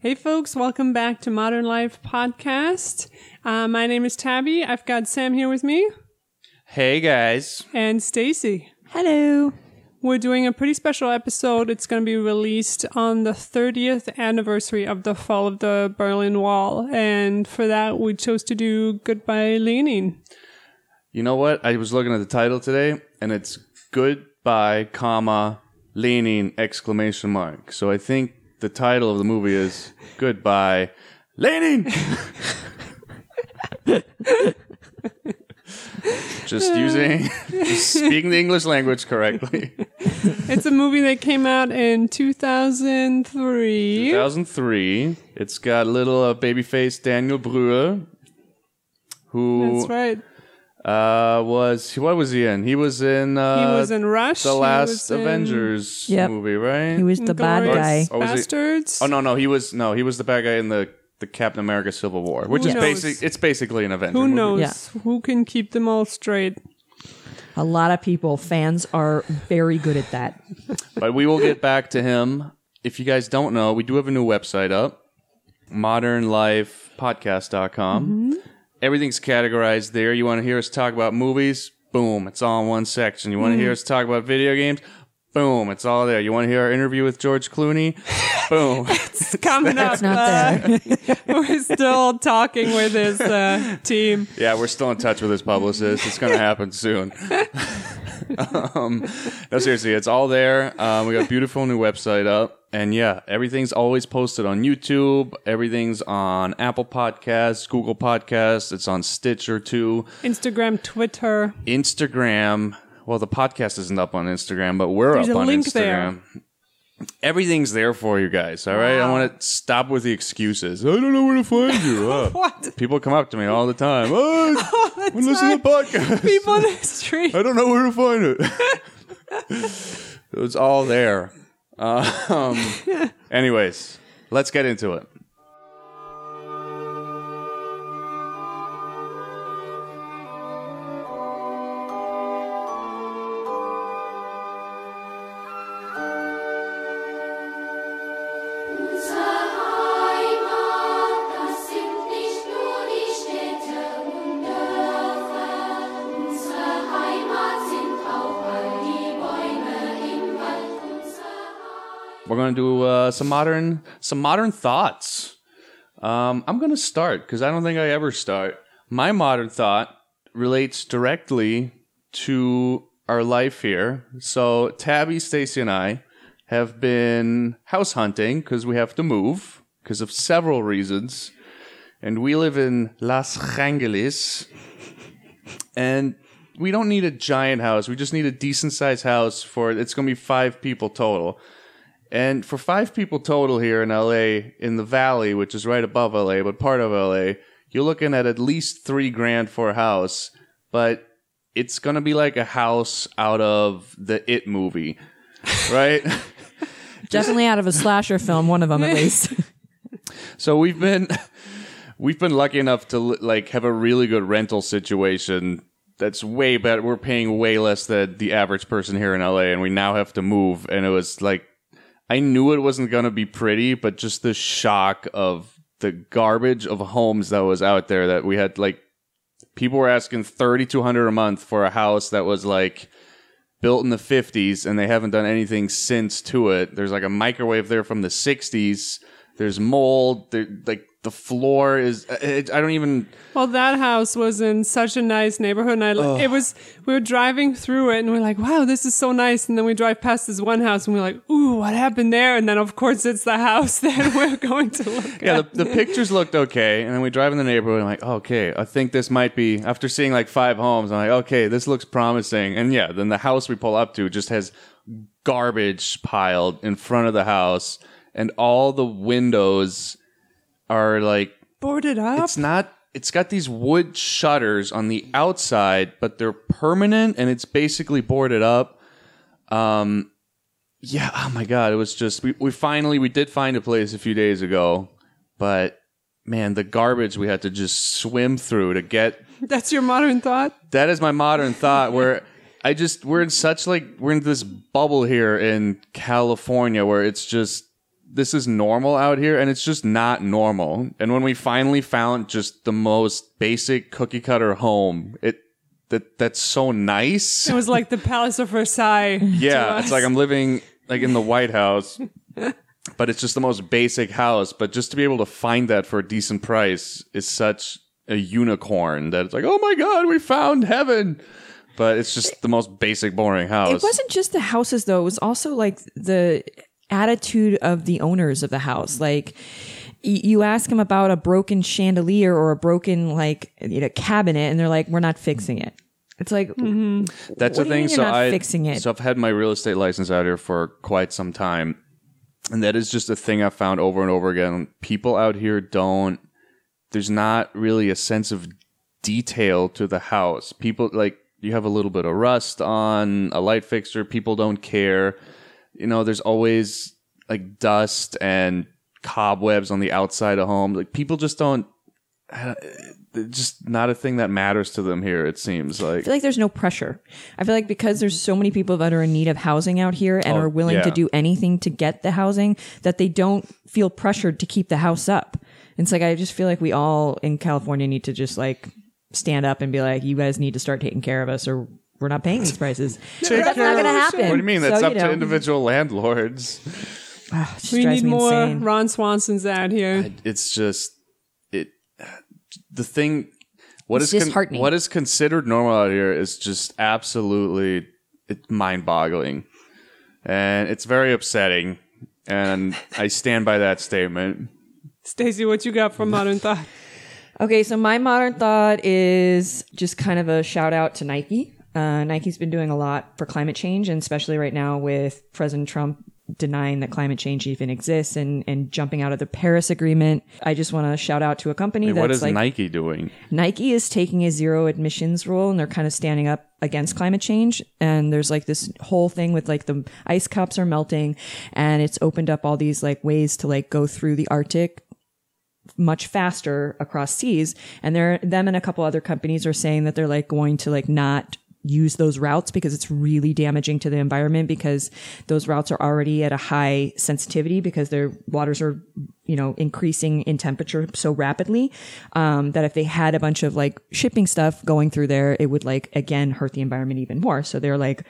Hey, folks, welcome back to Modern Life Podcast. Uh, my name is Tabby. I've got Sam here with me Hey guys. and Stacy. Hello. We're doing a pretty special episode. It's going to be released on the 30th anniversary of the fall of the Berlin Wall. And for that, we chose to do Goodbye Lenin. You know what? I was looking at the title today and it's goodbye, comma, leaning, exclamation mark. So I think the title of the movie is Goodbye, Lenin. just using, just speaking the English language correctly. It's a movie that came out in 2003. 2003. It's got little uh, babyface Daniel Brühl, who That's right. Uh, was what was he in? He was in uh, He was in Rush. the last was in Avengers Yep. movie, right? He was the bad Inglourious guy. Oh, was he- Basterds. oh no, no, he was no, he was the bad guy in the the Captain America Civil War, which Who is knows? basic. It's basically an Avenger. Who movie. knows? Yeah. Who can keep them all straight? A lot of people, fans are very good at that. But we will get back to him. If you guys don't know, we do have a new website up, modernlifepodcast.com. Mm-hmm. Everything's categorized there. You want to hear us talk about movies? Boom, it's all in one section. You want to hear hmm. us talk about video games? Boom, it's all there. You want to hear our interview with George Clooney? Boom. It's coming up. It's not uh, there. We're still talking with his uh, team. Yeah, we're still in touch with his publicist. It's going to happen soon. um, no, seriously, it's all there. Um, we got a beautiful new website up. And yeah, everything's always posted on YouTube. Everything's on Apple Podcasts, Google Podcasts. It's on Stitcher too. Instagram, Twitter. Instagram. Well, the podcast isn't up on Instagram, but we're There's up a on link Instagram. Everything's there for you guys. All right. I want to stop with the excuses. I don't know where to find you. Uh, What? People come up to me all the time. Oh, That's I'm listening to the podcast. People in the street. I don't know where to find it. it's all there. Um, anyways, let's get into it. Uh, some modern, some modern thoughts. Um, I'm gonna start because I don't think I ever start. My modern thought relates directly to our life here. So Tabby, Stacy, and I have been house hunting because we have to move because of several reasons, and we live in Los Angeles, and we don't need a giant house. We just need a decent sized house for it's going to be five people total. And for five people total here in LA, in the valley, which is right above LA, but part of LA, you're looking at at least three grand for a house. But it's going to be like a house out of the It movie, right? Definitely out of a slasher film, one of them at least. So we've been we've been lucky enough to like have a really good rental situation that's way better. We're paying way less than the average person here in LA, and we now have to move. And it was like I knew it wasn't gonna be pretty, but just the shock of the garbage of homes that was out there that we had like people were asking thirty two hundred a month for a house that was like built in the 50s and they haven't done anything since to it. There's like a microwave there from the 60s. There's mold. There, like the floor is. It, I don't even. Well, that house was in such a nice neighborhood, and I, it was. We were driving through it, and we are like, "Wow, this is so nice." And then we drive past this one house, and we're like, "Ooh, what happened there?" And then, of course, it's the house that we're going to look at. Yeah, the, the pictures looked okay, and then we drive in the neighborhood. and I'm like, okay, I think this might be. After seeing like five homes, I'm like, okay, this looks promising. And yeah, then the house we pull up to just has garbage piled in front of the house, and all the windows are like Boarded up. it's not it's got these wood shutters on the outside but they're permanent and it's basically boarded up um yeah oh my god it was just we, we finally we did find a place a few days ago but man the garbage we had to just swim through to get That's your modern thought. that is my modern thought where I just we're in such like we're in this bubble here in California where it's just this is normal out here and it's just not normal. And when we finally found just the most basic cookie cutter home, it that that's so nice. It was like the Palace of Versailles. to Yeah, it's like I'm living like in the White House, but it's just the most basic house. But just to be able to find that for a decent price is such a unicorn that it's like, oh my god, we found heaven. But it's just the most basic, boring house. It wasn't just the houses though; it was also like the attitude of the owners of the house. Like you ask them about a broken chandelier or a broken like you know cabinet, and they're like, "We're not fixing it." It's like mm-hmm. That's What the thing. So you're not I fixing it? so I've had my real estate license out here for quite some time, and that is just a thing I've found over and over again. People out here don't. There's not really a sense of detail to the house. People like you have a little bit of rust on a light fixture. People don't care. You know, there's always like dust and cobwebs on the outside of home. Like people just don't. Uh, just not a thing that matters to them here. It seems like I feel like there's no pressure. I feel like because there's so many people that are in need of housing out here and Oh, are willing to do anything to get the housing that they don't feel pressured to keep the house up. It's like I just feel like we all in California need to just like stand up and be like, you guys need to start taking care of us or we're not paying these prices. But that's not going to happen. What do you mean? That's So, up you to individual landlords. we need more insane. Ron Swansons out here. It's just it. The thing, what it's is con- what is considered normal out here is just absolutely it, mind-boggling, and it's very upsetting. And I stand by that statement. Stacey, what you got from Modern Thought? Okay, so my modern thought is just kind of a shout out to Nike. Uh, Nike's been doing a lot for climate change, and especially right now with President Trump denying that climate change even exists and, and jumping out of the Paris Agreement. I just want to shout out to a company what is like Nike doing? Nike is taking a zero emissions rule and they're kind of standing up against climate change. And there's like this whole thing with like the ice caps are melting and it's opened up all these like ways to like go through the Arctic much faster across seas. And they're, them and a couple other companies are saying that they're like going to like not use those routes because it's really damaging to the environment because those routes are already at a high sensitivity because their waters are you know increasing in temperature so rapidly um, that if they had a bunch of like shipping stuff going through there it would like again hurt the environment even more. So they're like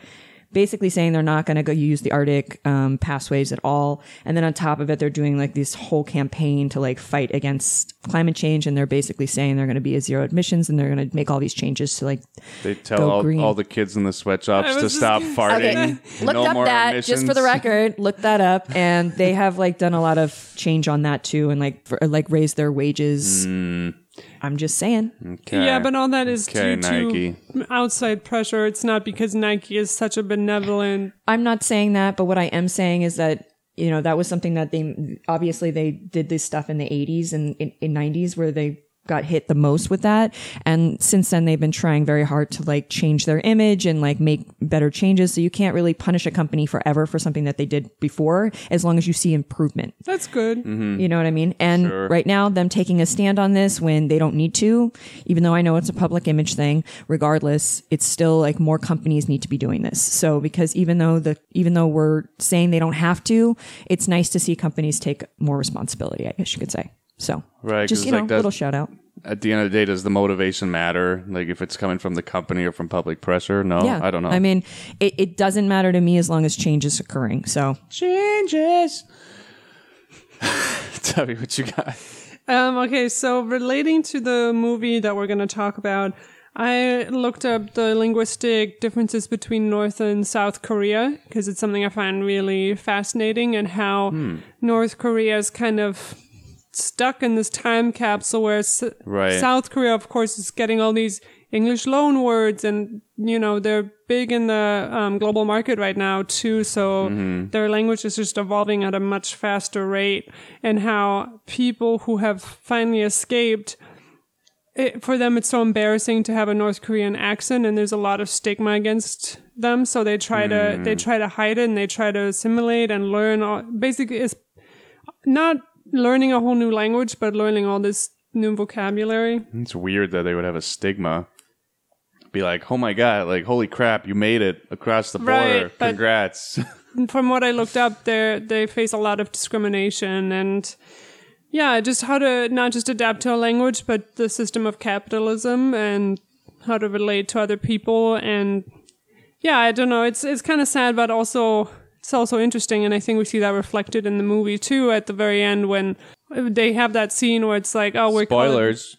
basically saying they're not going to go use the Arctic um, passways at all. And then on top of it, they're doing like this whole campaign to like fight against climate change. And they're basically saying they're going to be a zero emissions and they're going to make all these changes to like They tell Go all, green. all the kids in the sweatshops to stop gonna farting. looked no up more that emissions. just for the record looked that up and they have like done a lot of change on that too and like for, like raised their wages i'm just saying Okay. Yeah, but all that is Okay, due Nike. to outside pressure. It's not because Nike is such a benevolent. i'm not saying that but what i am saying is that you know that was something that they obviously they did this stuff in the 80s and in, in 90s where they got hit the most with that and since then they've been trying very hard to like change their image and like make better changes so you can't really punish a company forever for something that they did before as long as you see improvement That's good. Mm-hmm. You know what I mean? And right now, them taking a stand on this when they don't need to, even though I know it's a public image thing, regardless, it's still like more companies need to be doing this. So because even though the even though we're saying they don't have to, it's nice to see companies take more responsibility. I guess you could say. So right, just you like know, that- little shout out. At the end of the day, does the motivation matter? Like if it's coming from the company or from public pressure? No, yeah, I don't know. I mean, it, it doesn't matter to me as long as change is occurring. So changes. Tell me what you got. Um, okay, so relating to the movie that we're going to talk about, I looked up the linguistic differences between North and South Korea because it's something I find really fascinating and how North Korea is kind of stuck in this time capsule where S- Right. South Korea, of course, is getting all these English loan words and, you know, they're big in the um, global market right now too. So their language is just evolving at a much faster rate and how people who have finally escaped it, for them it's so embarrassing to have a North Korean accent and there's a lot of stigma against them so they try to they try to hide it and they try to assimilate and learn all, basically it's not learning a whole new language but learning all this new vocabulary It's weird that they would have a stigma. Be like, oh my god, like holy crap, you made it across the border. Right, Congrats. from what I looked up, they they face a lot of discrimination and yeah, just how to not just adapt to a language, but the system of capitalism and how to relate to other people. And yeah, I don't know. It's it's kind of sad, but also it's also interesting. And I think we see that reflected in the movie too. At the very end, when they have that scene where it's like, oh, we're calling- Spoilers.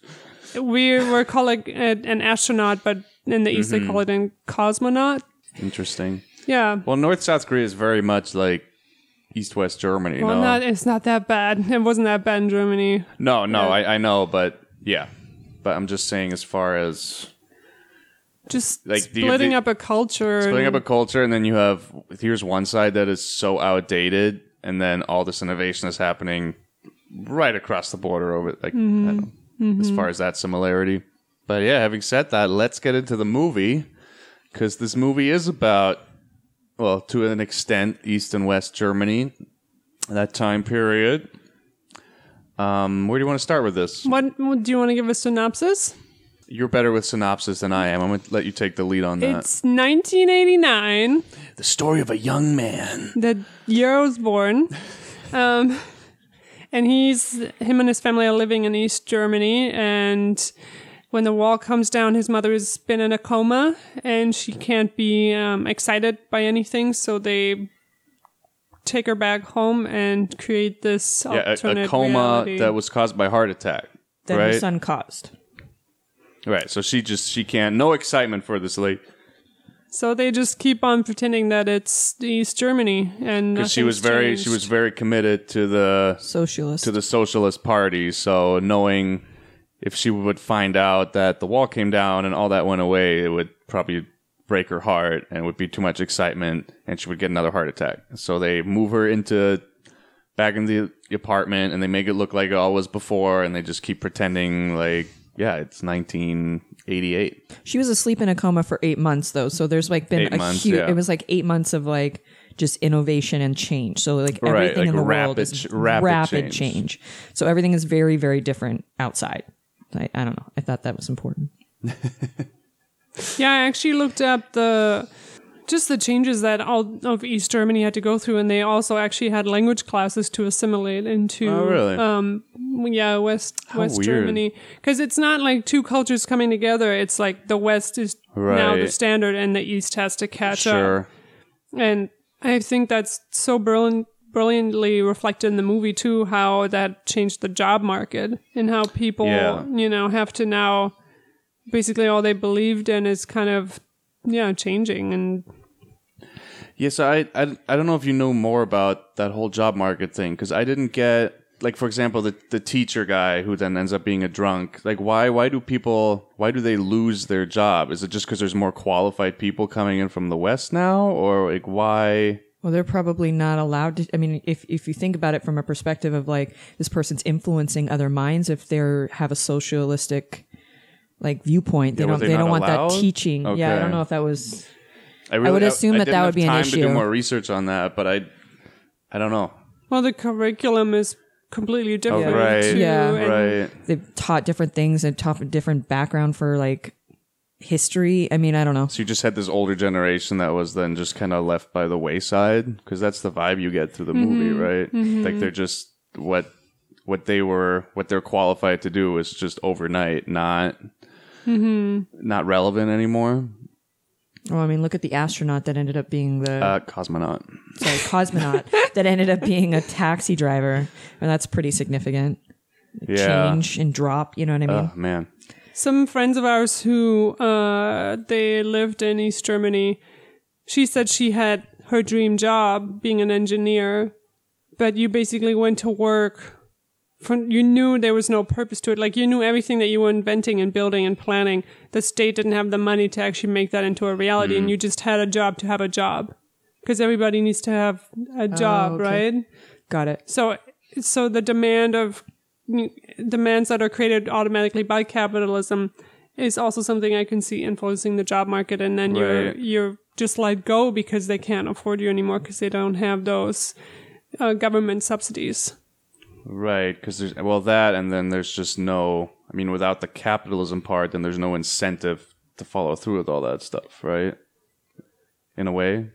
we're we're calling it an astronaut, but in the east they call mm-hmm. it a cosmonaut. Interesting. Yeah. Well, North South Korea is very much like East West Germany. Well, no, not it's not that bad. It wasn't that bad in Germany. no, no. Yeah. I, I know, but yeah. But I'm just saying, as far as Just Like, splitting up a culture. splitting up a culture, and then you have here's one side that is so outdated, and then all this innovation is happening right across the border over like I don't know, as far as that similarity. But yeah, having said that, let's get into the movie because this movie is about well, to an extent, East and West Germany, that time period. Um, where do you want to start with this? what do you want to give a synopsis? You're better with synopsis than I am. I'm going to let you take the lead on that. It's 1989. the story of a young man. that year I was born. Um, and he's him and his family are living in East Germany. And when the wall comes down, his mother has been in a coma and she can't be um, excited by anything. So they take her back home and create this Yeah, a, alternate a coma reality. that was caused by heart attack. that her right? son caused. Right. So she just she can't no excitement for this lady so they just keep on pretending that it's East Germany, and because she was very changed. she was very committed to the Socialist. to the socialist party. So knowing if she would find out that the wall came down and all that went away, it would probably break her heart and would be too much excitement and she would get another heart attack. So they move her into back in the apartment and they make it look like it all was before and they just keep pretending like yeah, it's 1988. She was asleep in a coma for eight months though, so there's like been Eight a months, huge. yeah. It was like eight months of like just innovation and change. So like Right, everything like in the rapid world is ch- rapid change. change. So everything is very very different outside. I, I don't know. I thought that was important. Yeah, I actually looked up the just the changes that all of East Germany had to go through, and they also actually had language classes to assimilate into. Oh, really? Um, yeah, West West weird. Germany, because it's not like two cultures coming together. It's like the West is now the standard, and the East has to catch Sure. up. And I think that's so brilliant. Brilliantly reflected in the movie too, how that changed the job market and how people, Yeah. you know, have to now basically all they believed in is kind of yeah changing and Yeah, so I, I I don't know if you know more about that whole job market thing because I didn't get like for example the the teacher guy who then ends up being a drunk. Like why why do people why do they lose their job? Is it just because there's more qualified people coming in from the west now, or like why? Well, they're probably not allowed to. I mean, if if you think about it from a perspective of like this person's influencing other minds, if they have a socialistic like viewpoint, they Yeah, don't they they, don't want allowed? that teaching. Yeah, I don't know if that was. I, really, would assume that didn't that would be an issue time to do more research on that, but I I don't know. well the curriculum is completely oh, different Oh, right. too, Yeah. Right. They've taught different things and taught a different background for like history. I mean, I don't know. So you just had this older generation that was then just kind of left by the wayside because that's the vibe you get through the movie, mm-hmm. right? Mm-hmm. Like they're just what what they were what they're qualified to do is just overnight, not mm-hmm. not relevant anymore. Well, I mean, look at the astronaut that ended up being the Uh, cosmonaut. sorry cosmonaut that ended up being a taxi driver, and that's pretty significant. Yeah. Change and drop. You know what I mean? Oh man. some friends of ours who uh they lived in east germany she said she had her dream job being an engineer but you basically went to work from you knew there was no purpose to it like you knew everything that you were inventing and building and planning the state didn't have the money to actually make that into a reality and you just had a job to have a job because everybody needs to have a job okay. right Got it. so, so the demand of demands that are created automatically by capitalism is also something I can see influencing the job market, and then you're you're just let go because they can't afford you anymore because they don't have those uh, government subsidies. Right, because there's well that, and then there's just no. I mean, without the capitalism part, then there's no incentive to follow through with all that stuff, right? In a way,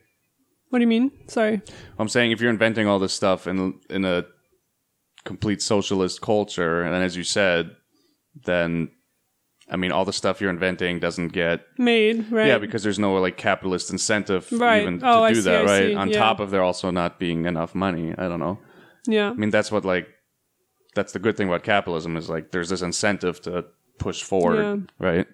What do you mean? Sorry. I'm saying if you're inventing all this stuff in in a complete socialist culture, and as you said, then I mean, all the stuff you're inventing doesn't get Made, right? yeah because there's no like capitalist incentive Right. even to Oh, I do see, that, I right? see, On yeah. top of there also not being enough money. I don't know. yeah. I mean, that's what like that's the good thing about capitalism is like there's this incentive to push forward, Yeah. right?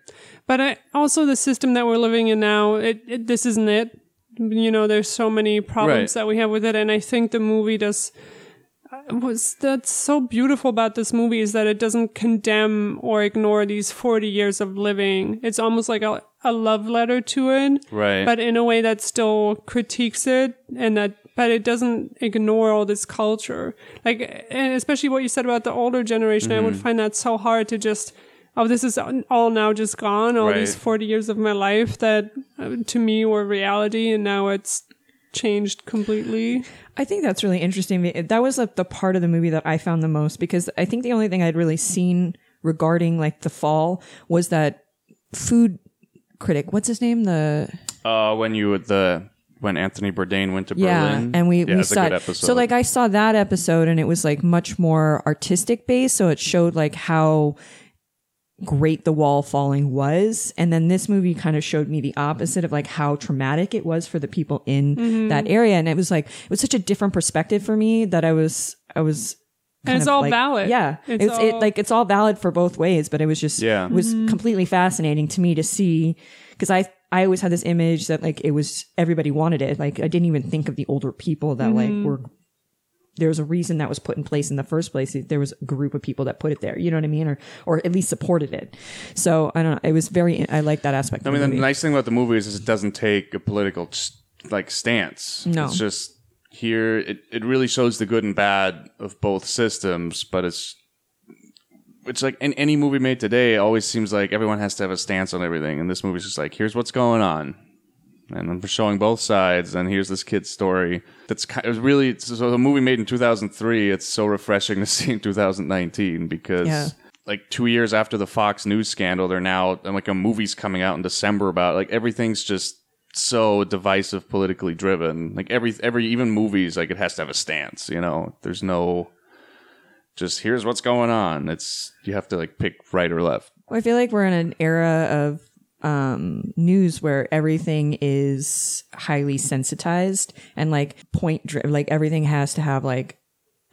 But I, also the system that we're living in now, it, it this isn't it. You know, there's so many problems Right. that we have with it, and I think the movie does. Was that's so beautiful about this movie is that it doesn't condemn or ignore these 40 years of living. It's almost like a, a love letter to it, Right. but in a way that still critiques it and that but it doesn't ignore all this culture like and especially what you said about the older generation i would Mm-hmm. find that so hard to just oh this is all now just gone all these 40 years of my life that uh, to me were reality and now it's changed completely I think that's really interesting. That was like the part of the movie that I found the most because I think the only thing I'd really seen regarding like the fall was that food critic. What's his name? The Uh, when you would the when Anthony Bourdain went to Berlin. yeah, Berlin, and we yeah, we it's a saw good it. episode. so like I saw that episode and it was like much more artistic based. So it showed like how great the wall falling was and then this movie kind of showed me the opposite of like how traumatic it was for the people in mm-hmm. that area and it was like it was such a different perspective for me that i was i was kind it's of, all like- valid. yeah It's it's, it all- like it's all valid for both ways but it was just Yeah. it was mm-hmm. completely fascinating to me to see because i i always had this image that like it was everybody wanted it like i didn't even think of the older people that like mm-hmm. were there was a reason that was put in place in the first place. There was a group of people that put it there. You know what I mean, or or at least supported it. So I don't know. It was very. I like that aspect. I of mean, the the nice thing about the movie is, is it doesn't take a political like stance. No. it's just here. It it really shows the good and bad of both systems, but it's it's like in any movie made today. It always seems like everyone has to have a stance on everything, and this movie's just like, here's what's going on. And I'm showing both sides, and here's this kid's story. That's kind of really so. The movie made in 2003. It's so refreshing to see in 2019 because Yeah. like two years after the Fox News scandal, they're now and like a movie's coming out in December about like everything's just so divisive, politically driven. Like every every even movies like it has to have a stance. You know, there's no just here's what's going on. It's you have to like pick right or left. Well, I feel like we're in an era of um, news where everything is highly sensitized and like point dri- like everything has to have like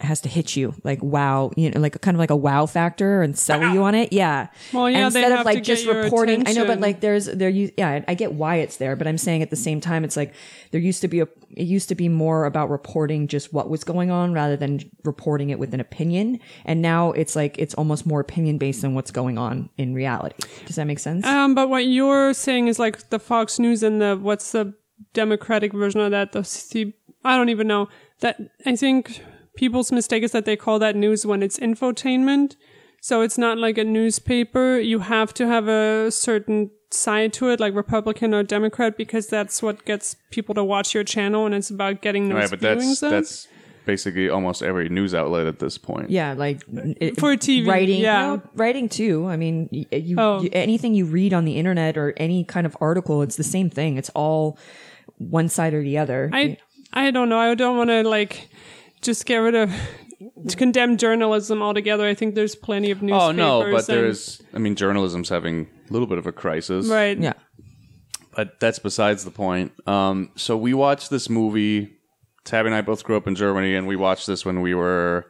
has to hit you like wow you know like kind of like a wow factor and sell you on it. Yeah. Well, yeah, instead of like just reporting i know but like there's there you yeah I- i get why it's there but i'm saying at the same time it's like there used to be a it used to be more about reporting just what was going on rather than reporting it with an opinion. And now it's like it's almost more opinion based on what's going on in reality. Does that make sense? Um, but what you're saying is like the Fox News and the what's the Democratic version of that? The C- I don't even know. That I think people's mistake is that they call that news when it's infotainment. So it's not like a newspaper. You have to have a certain side to it, like Republican or Democrat, because that's what gets people to watch your channel, and it's about getting those Right, but that's in. that's basically almost every news outlet at this point. Yeah, like it, For TV, writing. yeah. no, writing too. I mean, you, Oh. you anything you read on the internet or any kind of article, it's the same thing. It's all one side or the other. I I don't know. I don't want to like just get rid of to condemn journalism altogether. I think there's plenty of newspapers. Oh no, but and- there's I mean journalism's having a little bit of a crisis. right. yeah, But that's besides the point. Um so we watched this movie Tabby and I both grew up in Germany and we watched this when we were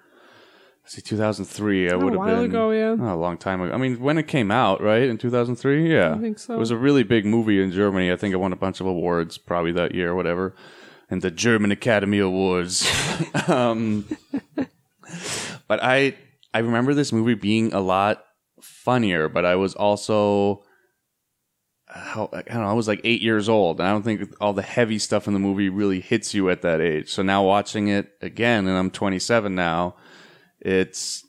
see 2003 I would have while been ago, yeah. oh, a long time ago. I mean when it came out, right? In 2003? Yeah. I think so. It was a really big movie in Germany. I think it won a bunch of awards probably that year or whatever. And the German Academy Awards. um, but I I remember this movie being a lot funnier, but I was also how I don't know, I was like eight years old, and I don't think all the heavy stuff in the movie really hits you at that age. So now watching it again, and I'm 27 now, it's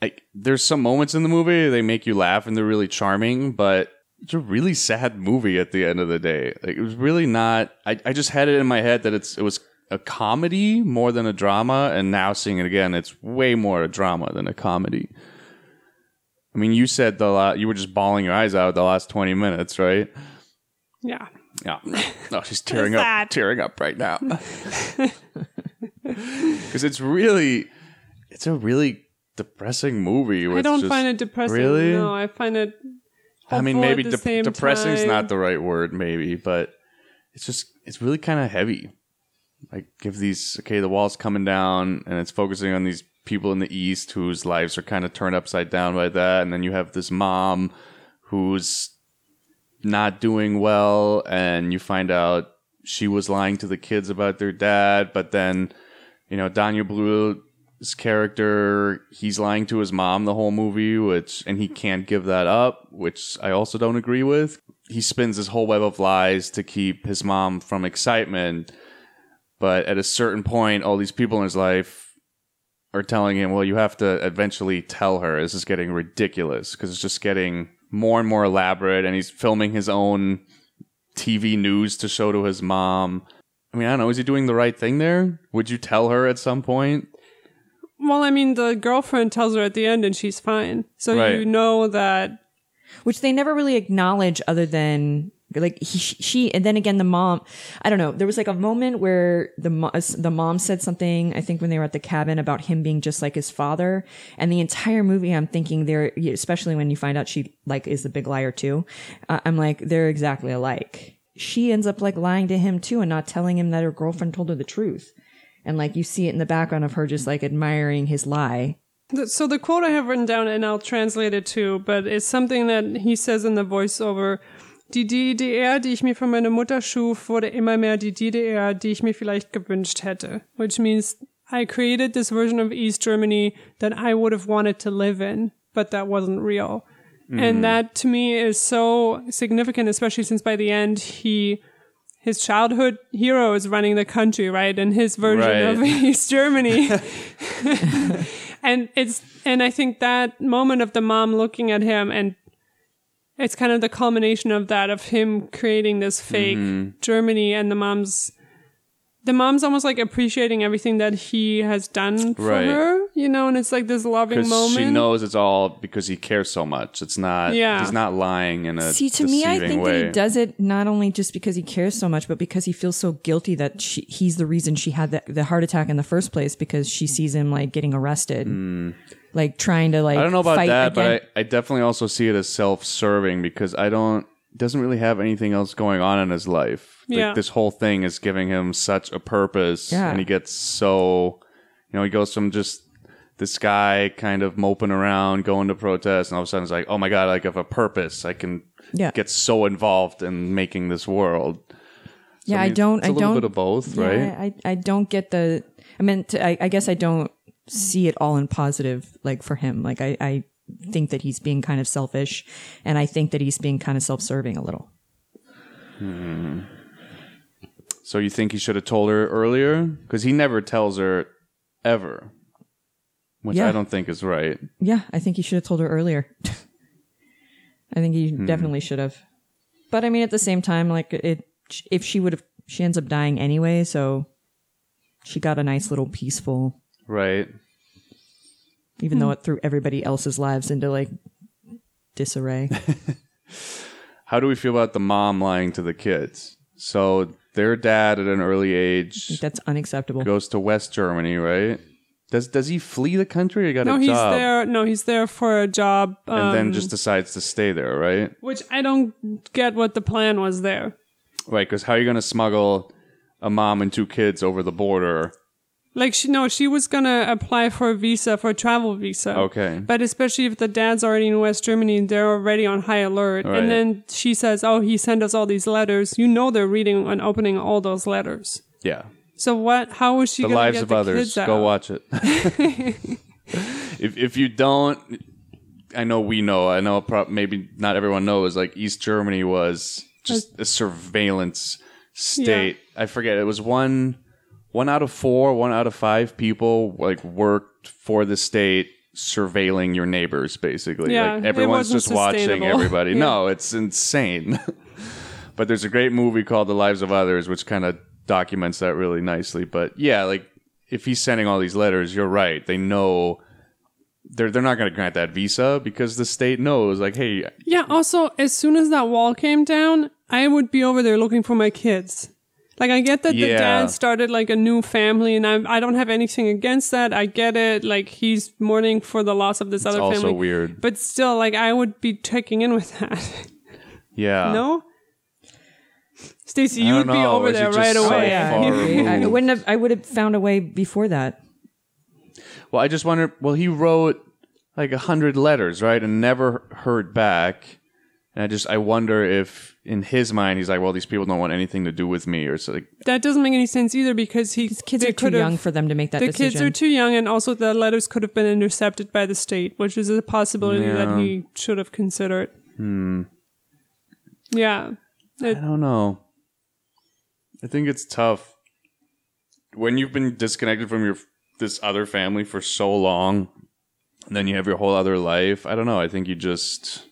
like there's some moments in the movie they make you laugh and they're really charming, but it's a really sad movie at the end of the day. Like it was really not. I, I just had it in my head that it's it was a comedy more than a drama, and now seeing it again, it's way more a drama than a comedy. I mean, you said the la- you were just bawling your eyes out the last twenty minutes, right? Yeah. Yeah. No, oh, she's tearing up, tearing up right now. Because it's really, it's a really depressing movie. I don't find it depressing. Really? No, I find it. I mean, maybe de- depressing's time. not the right word, maybe, but it's just it's really kind of heavy. Like, give these okay, the wall's coming down, and it's focusing on these people in the east whose lives are kind of turned upside down by that, and then you have this mom who's not doing well, and you find out she was lying to the kids about their dad, but then you know Daniel Brühl's character he's lying to his mom the whole movie which and he can't give that up which I also don't agree with he spins his whole web of lies to keep his mom from excitement but at a certain point all these people in his life are telling him well you have to eventually tell her this is getting ridiculous because it's just getting more and more elaborate and he's filming his own TV news to show to his mom I mean, I don't know. Is he doing the right thing there? Would you tell her at some point? Well, I mean, the girlfriend tells her at the end, and she's fine. So Right. you know that. which they never really acknowledge other than like he, she and then again the mom i don't know there was like a moment where the mo- the mom said something i think when they were at the cabin about him being just like his father and the entire movie i'm thinking they're especially when you find out she like is the big liar too uh, i'm like they're exactly alike she ends up like lying to him too and not telling him that her girlfriend told her the truth and like you see it in the background of her just like admiring his lie So the quote I have written down, and I'll translate it too, but it's something that he says in the voiceover. Die DDR, die ich mir von meiner Mutter schuf, wurde immer mehr die DDR, die ich mir vielleicht gewünscht hätte. Which means I created this version of East Germany that I would have wanted to live in, but that wasn't real. And mm. that to me is so significant, especially since by the end he his childhood hero is running the country, right? And his version Right. of East Germany. and it's and I think that moment of the mom looking at him and it's kind of the culmination of that of him creating this fake Mm-hmm. Germany and the mom's the mom's almost like appreciating everything that he has done for Right. her, you know, and it's like this loving Because moment. she knows it's all because he cares so much. It's not. Yeah. He's not lying in a See, to me, I deceiving think way. that he does it not only just because he cares so much, but because he feels so guilty that she, he's the reason she had the, the heart attack in the first place because she sees him like getting arrested, like trying to like. Hmm. I don't know about fight that, again. but I, I definitely also see it as self-serving because I don't doesn't really have anything else going on in his life. Like, this whole thing is giving him such a purpose, Yeah. and he gets so, you know, he goes from just this guy kind of moping around, going to protest, and all of a sudden it's like, oh my god, like I have a purpose. I can Yeah. get so involved in making this world. yeah, I, mean, don't. It's I a little don't. bit of both, yeah, right? I, I don't get the. I mean, to, I, I guess I don't see it all in positive, like for him. Like I, I think that he's being kind of selfish, and I think that he's being kind of self-serving a little. Hmm. So you think he should have told her earlier? Because he never tells her ever, which Yeah. I don't think is right. Yeah, I think he should have told her earlier. I think he Hmm. definitely should have. But I mean, at the same time, like it, if she would have, she ends up dying anyway. So she got a nice little peaceful, Right. even though it threw everybody else's lives into like disarray. How do we feel about the mom lying to the kids? So their dad at an early age That's unacceptable. goes to West Germany, right? Does does he flee the country or he got no, a he's job? there. No, he's there for a job. Um, and then just decides to stay there, right? which I don't get what the plan was there. Right, because how are you going to smuggle a mom and two kids over the border? Like she no, she was gonna apply for a visa for a travel visa. Okay. But especially if the dad's already in West Germany, and they're already on high alert. Right. And then she says, "Oh, he sent us all these letters." You know, they're reading and opening all those letters. Yeah. So what? How is she The gonna Lives get of the Others. Go watch it. if if you don't, I know we know. I know prob- maybe not everyone knows. Like East Germany was just a surveillance state. I forget. It was one one out of four, one out of five people like worked for the state surveilling your neighbors basically Yeah, like everyone's just watching everybody Yeah. no it's insane but there's a great movie called The Lives of Others, which kind of documents that really nicely. But yeah, like if he's sending all these letters, you're right. They know they're they're not going to grant that visa because the state knows, like, hey, Yeah. Also, as soon as that wall came down, I would be over there looking for my kids. Like I get that the dad started like a new family, and I I don't have anything against that. I get it. Like he's mourning for the loss of this other also family. weird. But still, like I would be checking in with that. Yeah. no. Stacy, you don't would be over Is there right so away. Yeah, I agree. I removed? wouldn't have. I would have found a way before that. Well, I just wonder. Well, he wrote like a hundred letters, right, and never heard back. And I just I wonder if in his mind he's like, well, these people don't want anything to do with me, or so like, That doesn't make any sense either because he Kids they are too could've- young for them to make that the decision. kids are too young, and also the letters could have been intercepted by the state, which is a possibility that Yeah. he should have considered. Hmm. Yeah. I don't know. I think it's tough when you've been disconnected from your this other family for so long, and then you have your whole other life. I don't know. I think you just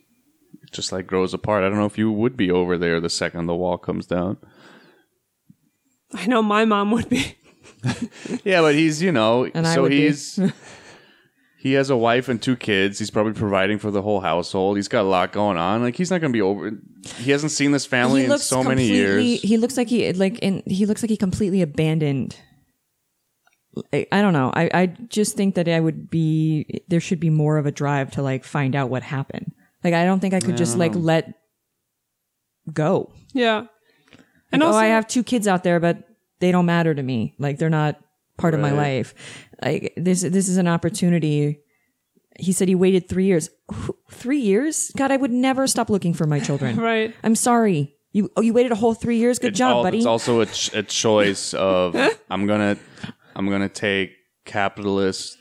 it just like grows apart. I don't know if you would be over there the second the wall comes down. I know my mom would be. Yeah, but he's you know, And I so would be. he's he has a wife and two kids. He's probably providing for the whole household. He's got a lot going on. Like he's not going to be over. He hasn't seen this family in so many completely- years. He looks like he like in he looks like he completely abandoned. I, I don't know. I I just think that I would be there should be more of a drive to like find out what happened. Like I don't think I could just like let go. Yeah. And Like, also, oh, I have two kids out there, but they don't matter to me. Like they're not part of my life. Like this, this is an opportunity. He said he waited three years. Who- Three years? God, I would never stop looking for my children. right. I'm sorry. You oh, you waited a whole three years. Good It's job, al- buddy. It's also a, ch- a choice of I'm gonna I'm gonna take capitalist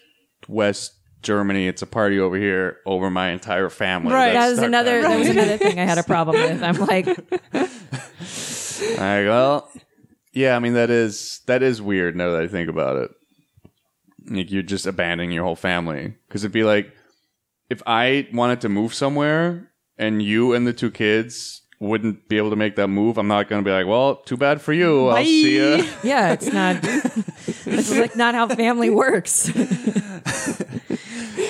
West Germany. It's a party over here over my entire family. Right. that That's was another. That was another thing I had a problem with. I'm like, All right, well, yeah. I mean that is that is weird now that I think about it. Like you're just abandoning your whole family because it'd be like if I wanted to move somewhere and you and the two kids wouldn't be able to make that move. I'm not going to be like, well, too bad for you. I'll see you. yeah, it's not. it's like not how family works.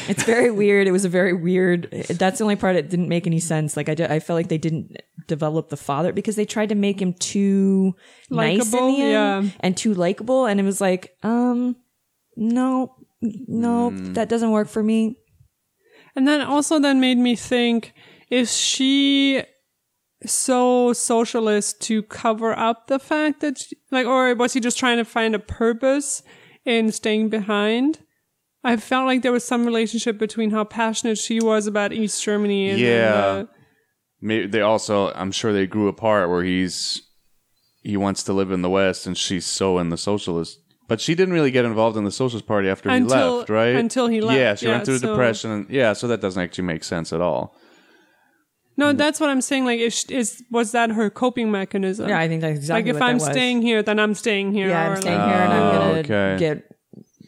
it's very weird. It was a very weird. That's the only part that didn't make any sense. Like I, did, I felt like they didn't develop the father because they tried to make him too nice in the end yeah. and too likable, and it was like, um, no, no, Hmm. that doesn't work for me. And then also then made me think, is she so socialist to cover up the fact that, she, like, or was he just trying to find a purpose in staying behind? I felt like there was some relationship between how passionate she was about East Germany and Yeah. uh, Maybe they also, I'm sure they grew apart where he's he wants to live in the West and she's so in the socialist. But she didn't really get involved in the Socialist Party after he left, right? until he left, Yeah, she yeah, went through so- depression. And, yeah, so that doesn't actually make sense at all. no, that's what I'm saying. Like, is, is was that her coping mechanism? Yeah, I think that's exactly like if what I'm that was. staying here, then I'm staying here. Yeah, I'm staying like, here, and I'm gonna Oh, okay. get.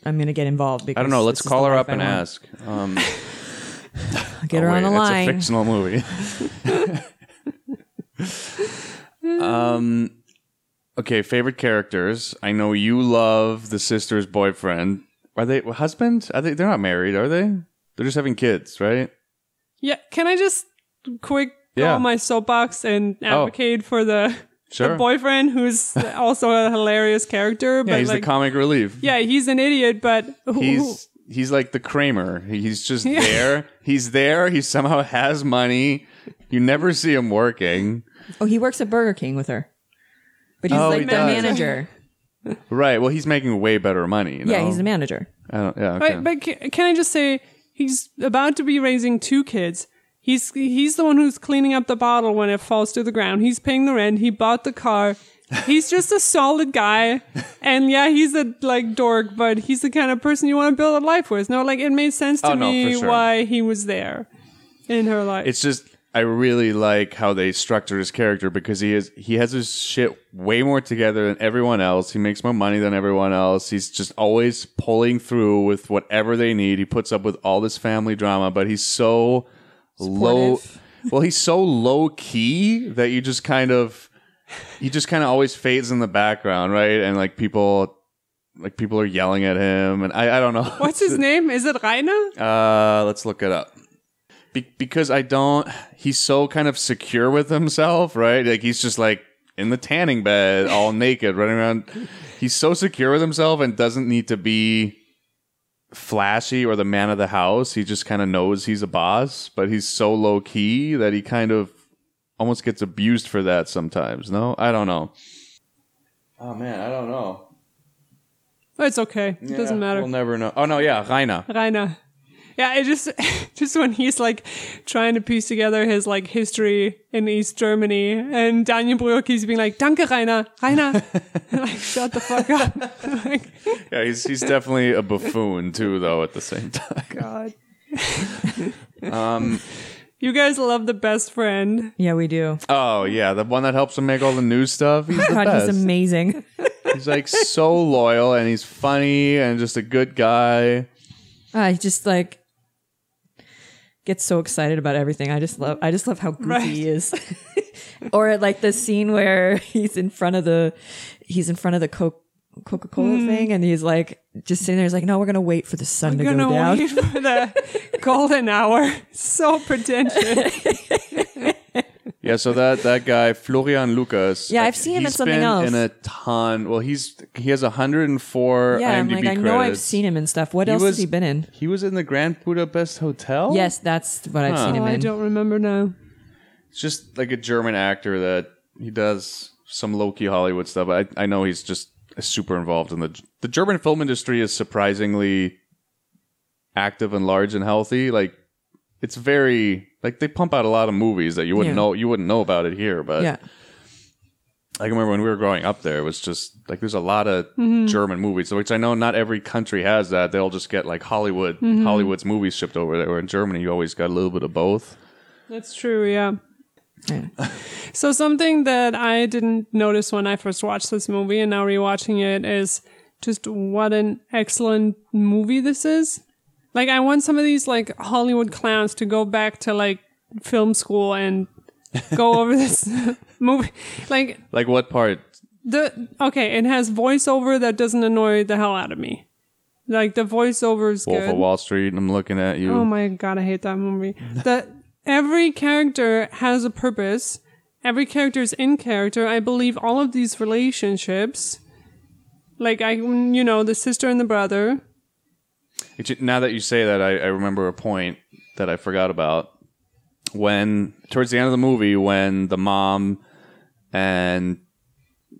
I'm gonna get involved because I don't know. Let's call her up I and want. ask. Um, Get oh, her on wait, the It's a line. fictional movie. um, okay, favorite characters. I know you love the sister's boyfriend. Are they husband? Are they? They're not married, are they? They're just having kids, right? Yeah, can I just quick go Yeah. on my soapbox and Oh. advocate for the, Sure. the boyfriend who's also a hilarious character? yeah, but he's like, the comic relief. yeah, he's an idiot, but who, who- He's he's like the Kramer. He's just there. He's there. He somehow has money. You never see him working. Oh, he works at Burger King with her, but he's Oh, like he the does. manager. Right. Well, he's making way better money. you Yeah, he's the manager. I don't, yeah. Okay. but, but can I just say he's about to be raising two kids. He's he's the one who's cleaning up the bottle when it falls to the ground. He's paying the rent. He bought the car. He's just a solid guy, and yeah, he's a like dork, but he's the kind of person you want to build a life with. No, like it made sense to Oh, no, me for sure. why he was there in her life. it's just I really like how they structure his character because he is he has his shit way more together than everyone else. He makes more money than everyone else. He's just always pulling through with whatever they need. He puts up with all this family drama, but he's so low. Well, he's so low key that you just kind of he just kind of always fades in the background, right? And like people like people are yelling at him and I, I don't know. What's his name? Is it Rainer? Uh, let's look it up. Be- because I don't. He's so kind of secure with himself, right? Like he's just like in the tanning bed, all naked, running around. He's so secure with himself and doesn't need to be flashy or the man of the house. He just kind of knows he's a boss, but he's so low key that he kind of almost gets abused for that sometimes. No, I don't know. Oh man, I don't know. It's okay. It doesn't matter. We'll never know. Oh no, yeah, Rainer. Rainer. Yeah, it just just when he's like trying to piece together his like history in East Germany, and Daniel Brühl keeps being like, "Danke, Rainer, Rainer," like shut the fuck up. like, Yeah, he's he's definitely a buffoon too, though. At the same time, God. um, you guys love the best friend. Yeah, we do. oh yeah, the one that helps him make all the new stuff. He's the God, best. he's amazing. He's like so loyal and he's funny and just a good guy. I just like gets so excited about everything. I just love I just love how goofy Right. he is. or like the scene where he's in front of the he's in front of the Coke Coca Cola hmm. thing, and he's like just sitting there. He's like, "No, we're gonna wait for the sun to We're go gonna down." wait for the golden hour. So pretentious. Yeah, so that that guy Florian Lukas. Yeah, I've seen him in something been else. In a ton. Well, he's he has 104 yeah, I'm IMDb like, I credits. know I've seen him in stuff. What He else was- has he been in? He was in the Grand Budapest Hotel. Yes, that's what I've Huh. seen Oh, him I in. don't remember now. It's just like a German actor that he does some low key Hollywood stuff. I I know he's just super involved in the the German film industry is surprisingly active and large and healthy. Like it's very like they pump out a lot of movies that you wouldn't Yeah. know you wouldn't know about it here. But Yeah, I can remember when we were growing up there, it was just like there's a lot of mm-hmm. German movies, which I know not every country has that. They'll just get like Hollywood mm-hmm. Hollywood's movies shipped over there. Where in Germany, you always got a little bit of both. That's true, yeah. Yeah. So something that I didn't notice when I first watched this movie and now rewatching it is just what an excellent movie this is. Like I want some of these like Hollywood clowns to go back to like film school and go over this movie. Like Like what part? the okay, it has voiceover that doesn't annoy the hell out of me. Like the voiceover is Wolf good. of Wall Street. I'm looking at you. Oh my god, I hate that movie. that every character has a purpose. Every character is in character. I believe all of these relationships, like I, you know, the sister and the brother. It- now that you say that, I, I remember a point that I forgot about. When towards the end of the movie, when the mom and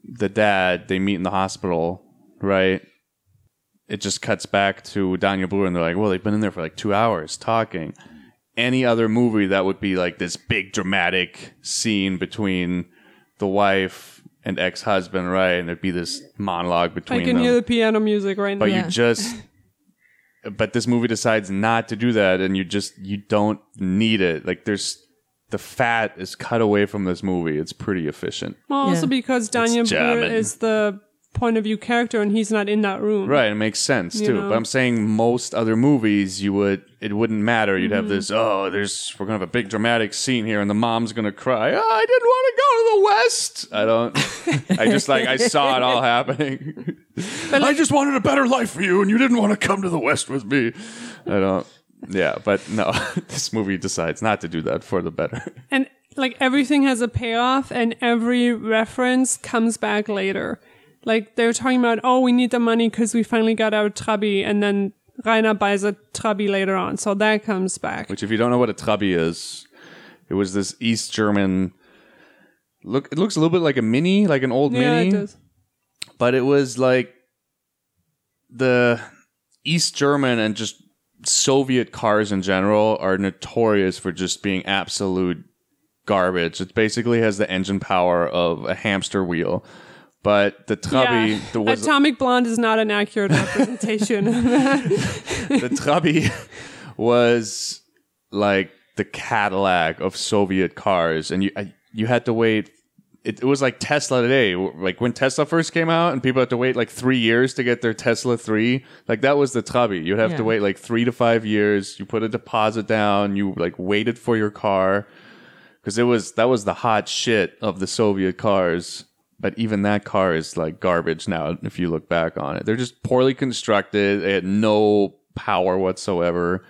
the dad they meet in the hospital, right? It just cuts back to Daniel Brühl, and they're like, "Well, they've been in there for like two hours talking." Any other movie that would be like this big dramatic scene between the wife and ex-husband, right? And there'd be this monologue between I can them hear the piano music right but now. Yeah. you just but this movie decides not to do that and you just you don't need it. Like there's the fat is cut away from this movie. It's pretty efficient. Well, also because Daniel Brühl is the point of view character and he's not in that room. right it makes sense You too. know? but i'm saying most other movies you would it wouldn't matter. You'd Mm-hmm. have this oh there's we're gonna have a big dramatic scene here and the mom's gonna cry oh, i didn't want to go to the west. I don't i just like i saw it all happening. I just wanted a better life for you and you didn't want to come to the west with me. I don't yeah but no this movie decides not to do that for the better. And like everything has a payoff and every reference comes back later like they're talking about oh we need the money because we finally got our trabi and then Rainer buys a trabi later on so that comes back Which, if you don't know what a trabi is, it was this East German. Look, it looks a little bit like a mini, like an old yeah mini, it does but it was like the East German and just Soviet cars in general are notorious for just being absolute garbage. It basically has the engine power of a hamster wheel. But the Trabi, yeah. the was atomic blonde is not an accurate representation the Trabi was like the Cadillac of Soviet cars, and you I, you had to wait. It, it was like Tesla today, like when Tesla first came out, and people had to wait like three years to get their Tesla three. Like that was the Trabi. You'd have to wait like three to five years. You put a deposit down. You like waited for your car because it was that was the hot shit of the Soviet cars. But even that car is like garbage now. If you look back on it, they're just poorly constructed. They had no power whatsoever.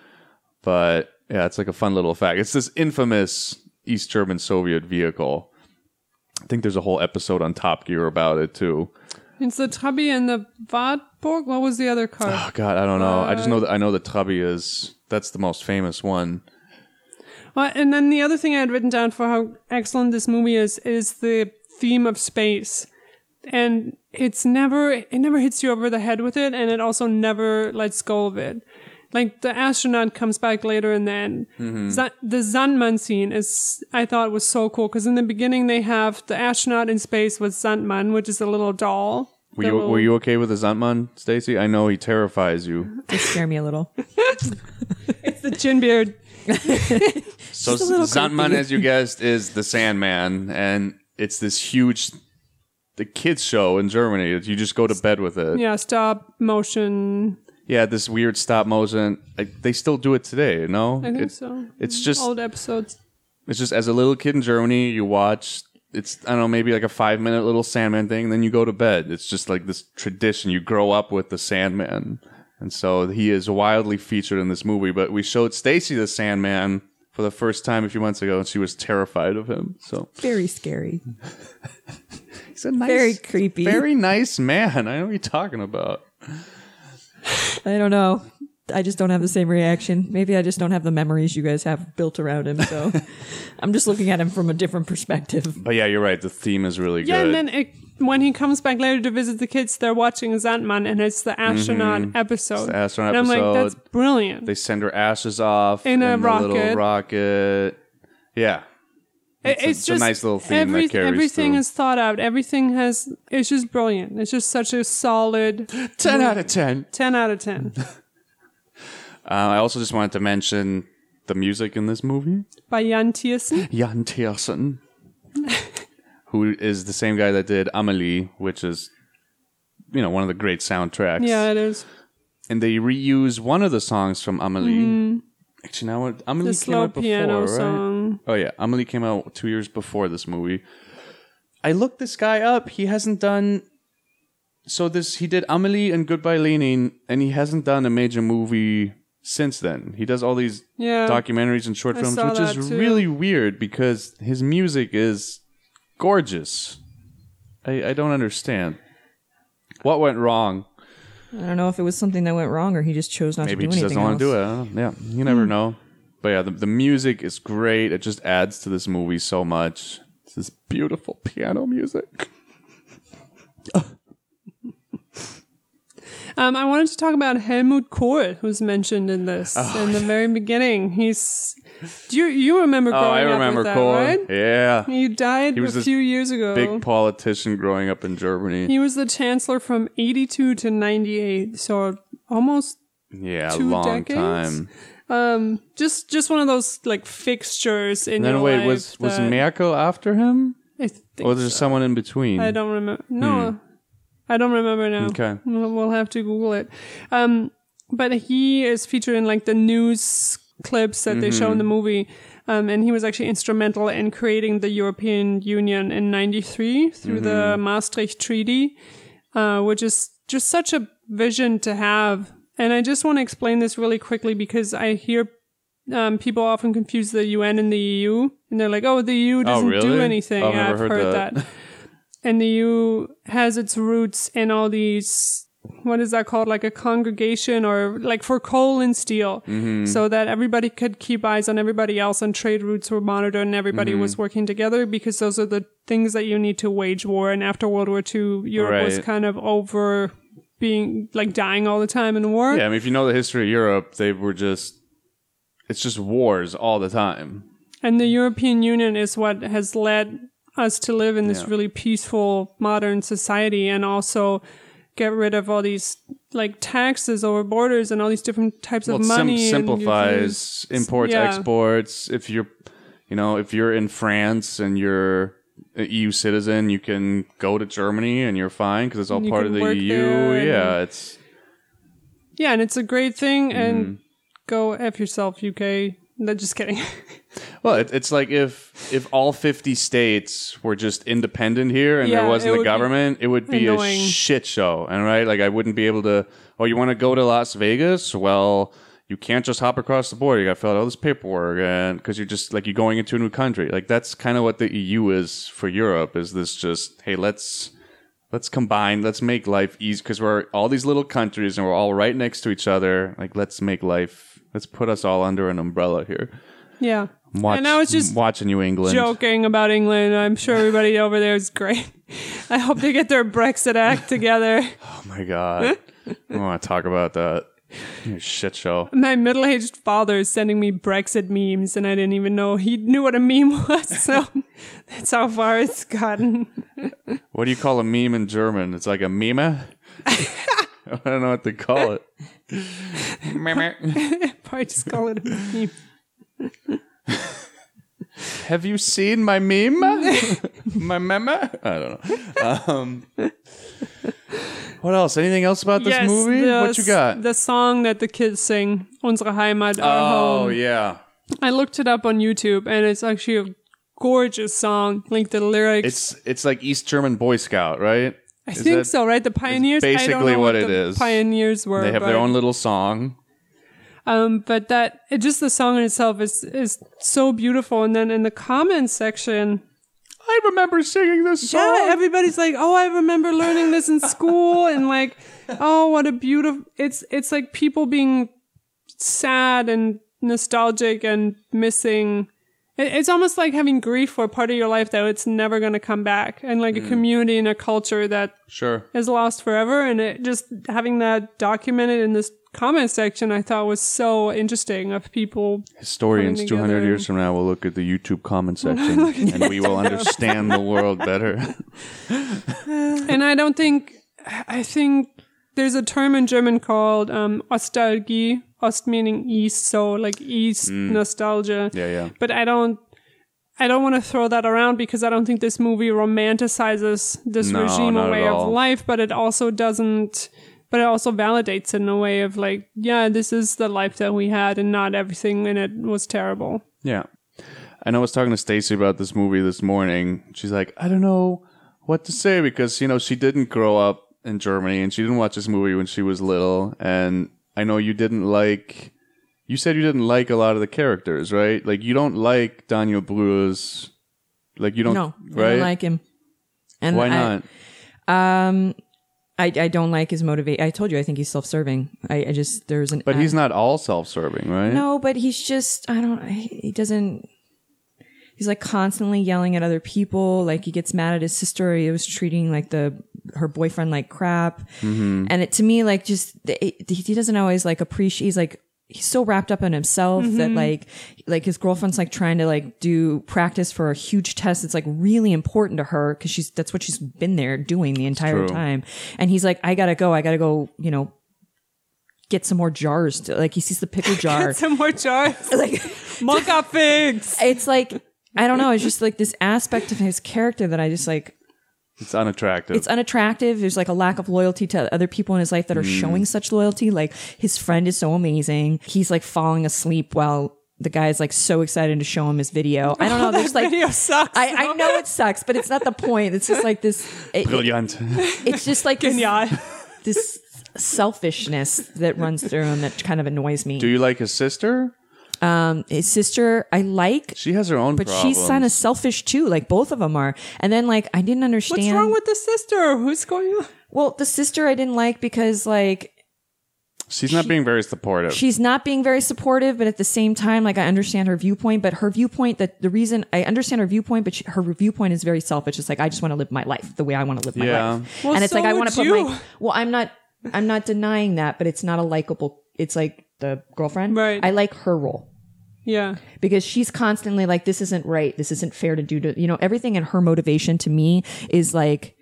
But Yeah, it's like a fun little fact. It's this infamous East German Soviet vehicle. I think there's a whole episode on Top Gear about it too. It's the Trabi and the Wartburg. What was the other car? Oh God, I don't know. I just know uh, that I know the Trabi is that's the most famous one. Well, and then the other thing I had written down for how excellent this movie is is the theme of space, and it's never it never hits you over the head with it, and it also never lets go of it. Like the astronaut comes back later, and then Za- the Sandman mm-hmm. scene is I thought was so cool because in the beginning they have the astronaut in space with Sandman, which is a little doll. Were you little- were you okay with the Zantman, Stacy? I know he terrifies you. They scare me a little. It's the chin beard. So a Zantman, creepy. as you guessed, is the Sandman, and it's this huge the kids show in Germany you just go to bed with it. Yeah, stop motion. Yeah, this weird stop motion. Like, they still do it today, you know? I think It- so. It's mm-hmm. just Old episodes. it's just as a little kid in Germany, you watch it's I don't know, maybe like a five minute little Sandman thing, then you go to bed. It's just like this tradition. You grow up with the Sandman. And so he is wildly featured in this movie. But we showed Stacy the Sandman for the first time a few months ago, and she was terrified of him. So Very scary. he's a nice, Very creepy. very nice man. I know what you're talking about. I don't know. I just don't have the same reaction. Maybe I just don't have the memories you guys have built around him. So I'm just looking at him from a different perspective. But yeah, you're right. The theme is really Yeah, good. and then it, when he comes back later to visit the kids, they're watching Sandman, and it's the astronaut episode. Mm-hmm. the astronaut and I'm like, that's brilliant. they send her ashes off In a rocket. rocket. Yeah. It- it's a- it's, it's a nice little theme that every- carries everything through. is thought out. Everything has. It's just brilliant. It's just such a solid 10 out of 10. ten out of ten Uh, I also just wanted to mention the music in this movie. by Yann Tiersen. Yann Tiersen, who is the same guy that did Amelie, which is, you know, one of the great soundtracks. Yeah, it is And they reuse one of the songs from Amelie. Mm-hmm. Actually, now what- Amelie the came out before, piano right? song. Oh yeah, Amelie came out two years before this movie. I looked this guy up. He hasn't done. So this he did Amelie and Goodbye Lenin, and he hasn't done a major movie since then. He does all these Yeah. documentaries and short films, which is too. really weird because his music is gorgeous. I, I don't understand. What went wrong? I don't know if it was something that went wrong or he just chose not Maybe he to do just anything doesn't want to do else. it. I don't know. Yeah, you never know. But yeah, the, the music is great. It just adds to this movie so much. It's this beautiful piano music. Um, I wanted to talk about Helmut Kohl, who's mentioned in this Oh, in the very beginning. He's. Do you you remember? Oh, growing I up remember that, Kohl. right? Yeah, He died He was a few years ago. big politician growing up in Germany. He was the chancellor from 82 to 98, so almost yeah, two long decades? time. um just just one of those like fixtures in And then wait, was was Merkel after him, I think or was there so. someone in between? I don't remember. No, I don't remember now. Hmm. Okay. We'll, we'll have to Google it. Um, but he is featured in like the news clips that they Mm-hmm. show in the movie. Um, and he was actually instrumental in creating the European Union in 93 through the Mm-hmm. Maastricht Treaty, uh, which is just such a vision to have. And I just want to explain this really quickly because I hear um, people often confuse the UN and the EU, and they're like, "Oh, the EU doesn't do really? anything." Oh, I've yeah, never I've heard heard that. that. and the EU has its roots in all these. What is that called? Like a congregation, or like for coal and steel, Mm-hmm. so that everybody could keep eyes on everybody else, and trade routes were monitored, and everybody Mm-hmm. was working together because those are the things that you need to wage war. And after World War II, Europe was kind of over being like dying all the time in war. yeah, I mean, if you know the history of Europe, they were just. It's just wars all the time. And the European Union is what has led us to live in this Yeah. really peaceful modern society and also get rid of all these like taxes over borders and all these different types well, of it sim- money. and simplifies imports, yeah. exports. If you're, you know, if you're in France and you're an EU citizen, you can go to Germany and you're fine because it's all part of the EU. Yeah, it's Yeah, and it's a great thing. Mm-hmm. And go F yourself, UK. No, just kidding. well, it, it's like if if all fifty states were just independent here and Yeah, there it wasn't would a be government, it would be annoying. a shit show. And right, like I wouldn't be able to. Oh, you want to go to Las Vegas? Well. you can't just hop across the border. You got to fill out all this paperwork, and because you're just like you're going into a new country. Like that's kind of what the EU is for Europe. Is this just hey, let's let's combine, let's make life easy because we're all these little countries and we're all right next to each other. Like let's make life, let's put us all under an umbrella here. Yeah. Watch, and I was just watching you, England. joking about England. I'm sure everybody over there is great. I hope they get their Brexit act together. Oh my god, I want to talk about that. Shit show. My middle aged father is sending me Brexit memes, and I didn't even know he knew what a meme was. So that's how far it's gotten. What do you call a meme in German? It's like a meme. I don't know what to call it. Probably just call it a meme. Have you seen my meme? my meme? I don't know. Um, what else? Anything else about this yes, movie? the, what you got? The song that the kids sing, Unsere Heimat, Our oh Home. yeah, I looked it up on YouTube, and it's actually a gorgeous song. Like the lyrics. it's it's like East German Boy Scout, right? I think so, right? The pioneers. I don't basically know what what, it the is. Pioneers were. They have but, their own little song. Um, but that it, just the song in itself is is so beautiful. And then in the comments section, I remember singing this song. yeah, everybody's like, "Oh, I remember learning this in school," and like, "Oh, what a beautiful." It's it's like people being sad and nostalgic and missing. it- It's almost like having grief for a part of your life that it's never going to come back, and like a community and a culture that sure. is lost forever. And it just having that documented in this comment section, I thought was so interesting of people. Historians 200 years from now will look at the YouTube comment section and we will understand the world better. and I don't think, I think there's a term in German called um, Ostalgie, Ost meaning east, so like east nostalgia. Yeah, yeah. But I don't. I don't want to throw that around because I don't think this movie romanticizes this No, regime or way of life, but it also doesn't. But it also validates it in a way of like, yeah, this is the life that we had, and not everything in it was terrible. Yeah. And I was talking to Stacy about this movie this morning. She's like, I don't know what to say because, you know, she didn't grow up in Germany and she didn't watch this movie when she was little. And I know you didn't like, you said you didn't like a lot of the characters, right? Like, you don't like Daniel Brühl's, like, you don't, No, I don't like him. And Why I- not? Um, I, I don't like his motivate. I told you I think he's self serving. I, I just there's an but he's not all self serving, right? no, but he's just I don't he doesn't. He's like constantly yelling at other people. Like he gets mad at his sister. He was treating like the her boyfriend like crap. Mm-hmm. And it to me like just it, he doesn't always like appreciate. He's like he's so wrapped up in himself that mm-hmm. like like his girlfriend's like trying to like do practice for a huge test that's like really important to her because she's that's what she's been there doing the entire time. And he's like, I gotta go. I gotta go. You know. Get some more jars. To, like he sees the pickle jar. get Some more jars. like Mocca Fix. it's like I don't know. It's just like this aspect of his character that I just like. It's unattractive. It's unattractive. There's like a lack of loyalty to other people in his life that are mm. showing such loyalty. Like his friend is so amazing. He's like falling asleep while the guy is like so excited to show him his video. I don't know. There's like video sucks. I, I know it sucks, but it's not the point. It's just like this. It, Brilliant. it's just like this, this selfishness that runs through him that kind of annoys me. Do you like his sister? His sister, I like, She has her own but problems. she's kind of selfish too. Like both of them are. And then like I didn't understand. What's wrong with the sister? Who's going on? Well, the sister I didn't like because like She's not being very supportive. she's not being very supportive, but at the same time, like I understand her viewpoint. But her viewpoint that the reason I understand her viewpoint, but she, her viewpoint is very selfish. It's like I just want to live my life the way I want to live my Yeah. life, Well, and it's so like I want to put you. my. Well, I'm not. I'm not denying that, but it's not a likable. It's like the girlfriend. Right. I like her role. Yeah. because she's constantly like this isn't right this isn't fair to do to you know everything in her motivation to me is like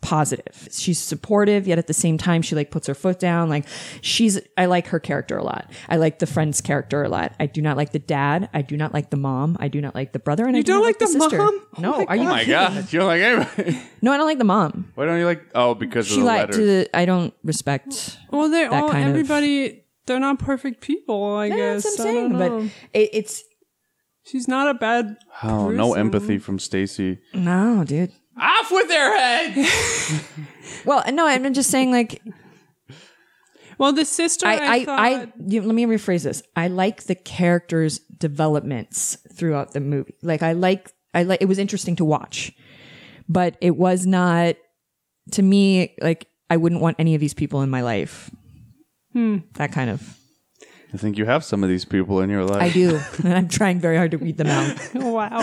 positive she's supportive yet at the same time she like puts her foot down like she's i like her character a lot i like the friend's character a lot i do not like the dad i do not like the mom i do not like the brother and i You do don't not like the sister mom? no Oh my are you oh my god, you don't like anybody. no i don't like the mom Why don't you like? Oh, because of she the like letters. to the i don't respect Well, they're That all kind of- everybody. They're not perfect people. I Yeah, guess. that's what I i'm don't saying know. but it, it's she's not a bad. oh, no empathy from Stacy. no dude Off with their head. well no i'm just saying like Well, the sister, I, I, I, thought, I you, let me rephrase this. I like the characters' developments throughout the movie. Like I like, I like. It was interesting to watch, but it was not to me like I wouldn't want any of these people in my life. Hmm. That kind of. I think you have some of these people in your life. I do, and I'm trying very hard to weed them out. wow.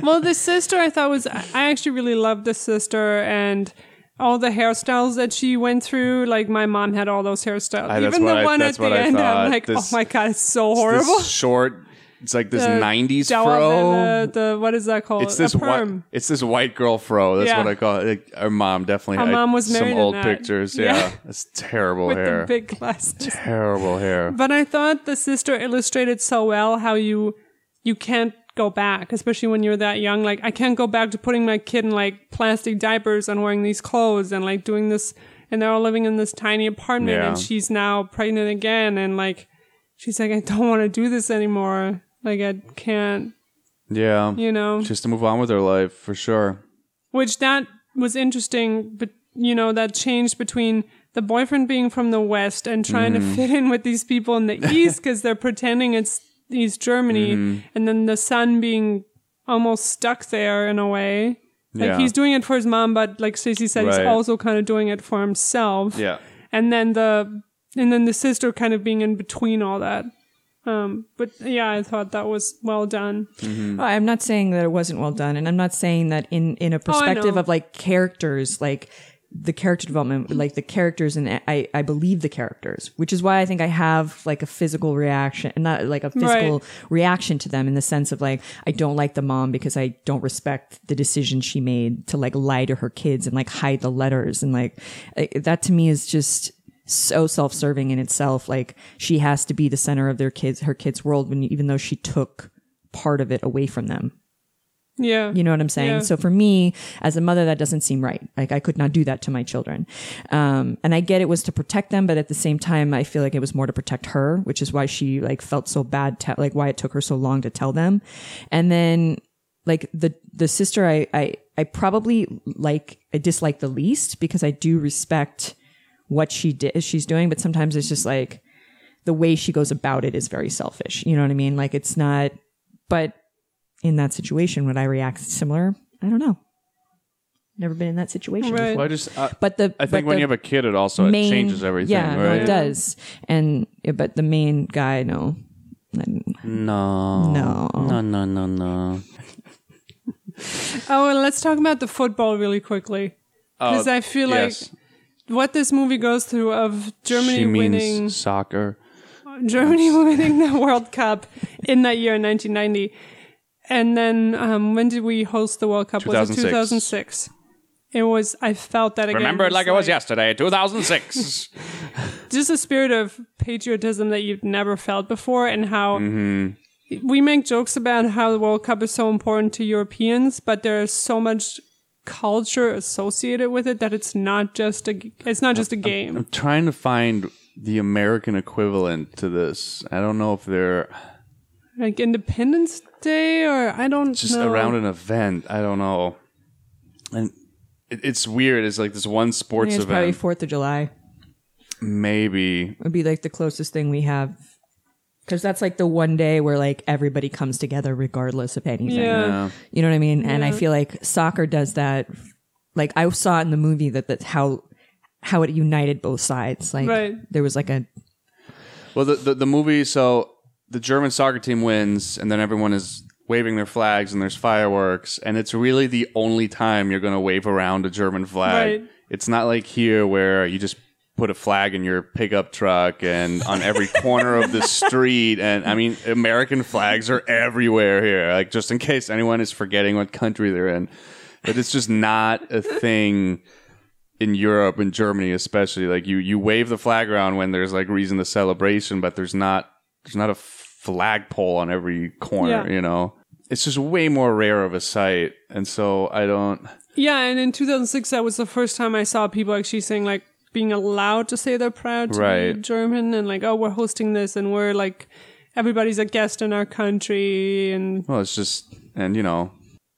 well, the sister, I thought was, I actually really loved the sister and all the hairstyles that she went through. Like my mom had all those hairstyles. I- Even the I- one at the I end, thought. I'm like, This- oh my god, it's so horrible. This short. It's like this The '90s fro. The, the what is that called? it's this white. It's this white girl fro. That's Yeah. what I call it. Like, our mom definitely. Our had mom was some married in old that. pictures. Yeah. Yeah, it's terrible with hair. the big glasses. terrible hair. But I thought the sister illustrated so well how you you can't go back, especially when you're that young. Like I can't go back to putting my kid in like plastic diapers and wearing these clothes and like doing this and they're all living in this tiny apartment Yeah. and she's now pregnant again and like she's like, I don't want to do this anymore. Like I can't Yeah, you know. just to move on with her life for sure. Which that was interesting, but you know, that changed between the boyfriend being from the West and trying Mm-hmm. to fit in with these people in the East because they're pretending it's East Germany, Mm-hmm. and then the son being almost stuck there in a way. Like Yeah. he's doing it for his mom, but like Stacey said, he's also kind of doing it for himself. Yeah, And then the and then the sister kind of being in between all that. Um, but yeah, I thought that was well done. I'm not saying that it wasn't well done, and I'm not saying that in in a perspective know. of like characters, like the character development, like the characters, and I I believe the characters, which is why I think I have like a physical reaction, and not like a physical reaction to them in the sense of like I don't like the mom because I don't respect the decision she made to like lie to her kids and like hide the letters and like that to me is just so self-serving in itself like she has to be the center of their kids her kids world when even though she took part of it away from them. Yeah, you know what i'm saying? Yeah. so for me as a mother that doesn't seem right. Like i could not do that to my children. Um, and i get it was to protect them but at the same time i feel like it was more to protect her which is why she like felt so bad te- like why it took her so long to tell them. And then like the the sister i i i probably like i dislike the least because i do respect what she did she's doing but sometimes it's just like the way she goes about it is very selfish you know what i mean like it's not but in that situation would i react similar i don't know never been in that situation Right. before. well, I just. I, but the I think when the you have a kid, it also it changes everything. yeah no, it does and yeah, but the main guy no No, No. no, no, no, no. Oh, and let's talk about the football really quickly. Oh, because I feel Oh, yes. like what this movie goes through of Germany she means winning soccer. Germany winning the World Cup in that year in 1990. And then um, when did we host the World Cup? Was it 2006. 2006? It was. I felt that again. Remember it like it was yesterday, 2006. Just a spirit of patriotism that you've never felt before, and how Mm-hmm. we make jokes about how the World Cup is so important to Europeans, but there's so much culture associated with it that it's not just a. It's not just a game. I'm trying to find the American equivalent to this. I don't know if they're like Independence Day or I don't know. just know. around an event. I don't know. And it, it's weird. It's like this one I sports think it's probably event. Fourth of July Maybe. It would be like the closest thing we have because that's like the one day where like everybody comes together regardless of anything. Yeah. Yeah. You know what I mean? And I feel like soccer does that. Like I saw in the movie that that's how how it united both sides. Like Right. there was like a Well, the, the the movie. So the German soccer team wins, and then everyone is waving their flags, and there's fireworks, and it's really the only time you're going to wave around a German flag. Right. It's not like here where you just put a flag in your pickup truck and on every corner of the street. And I mean, American flags are everywhere here. Like just in case anyone is forgetting what country they're in, but it's just not a thing in Europe and Germany especially like you you wave the flag around when there's like reason to celebration but there's not there's not a flagpole on every corner Yeah. you know it's just way more rare of a sight and so I don't Yeah, and in 2006, that was the first time I saw people actually saying like being allowed to say they're proud to be German and like, oh, we're hosting this and we're like, everybody's a guest in our country and well it's just and you know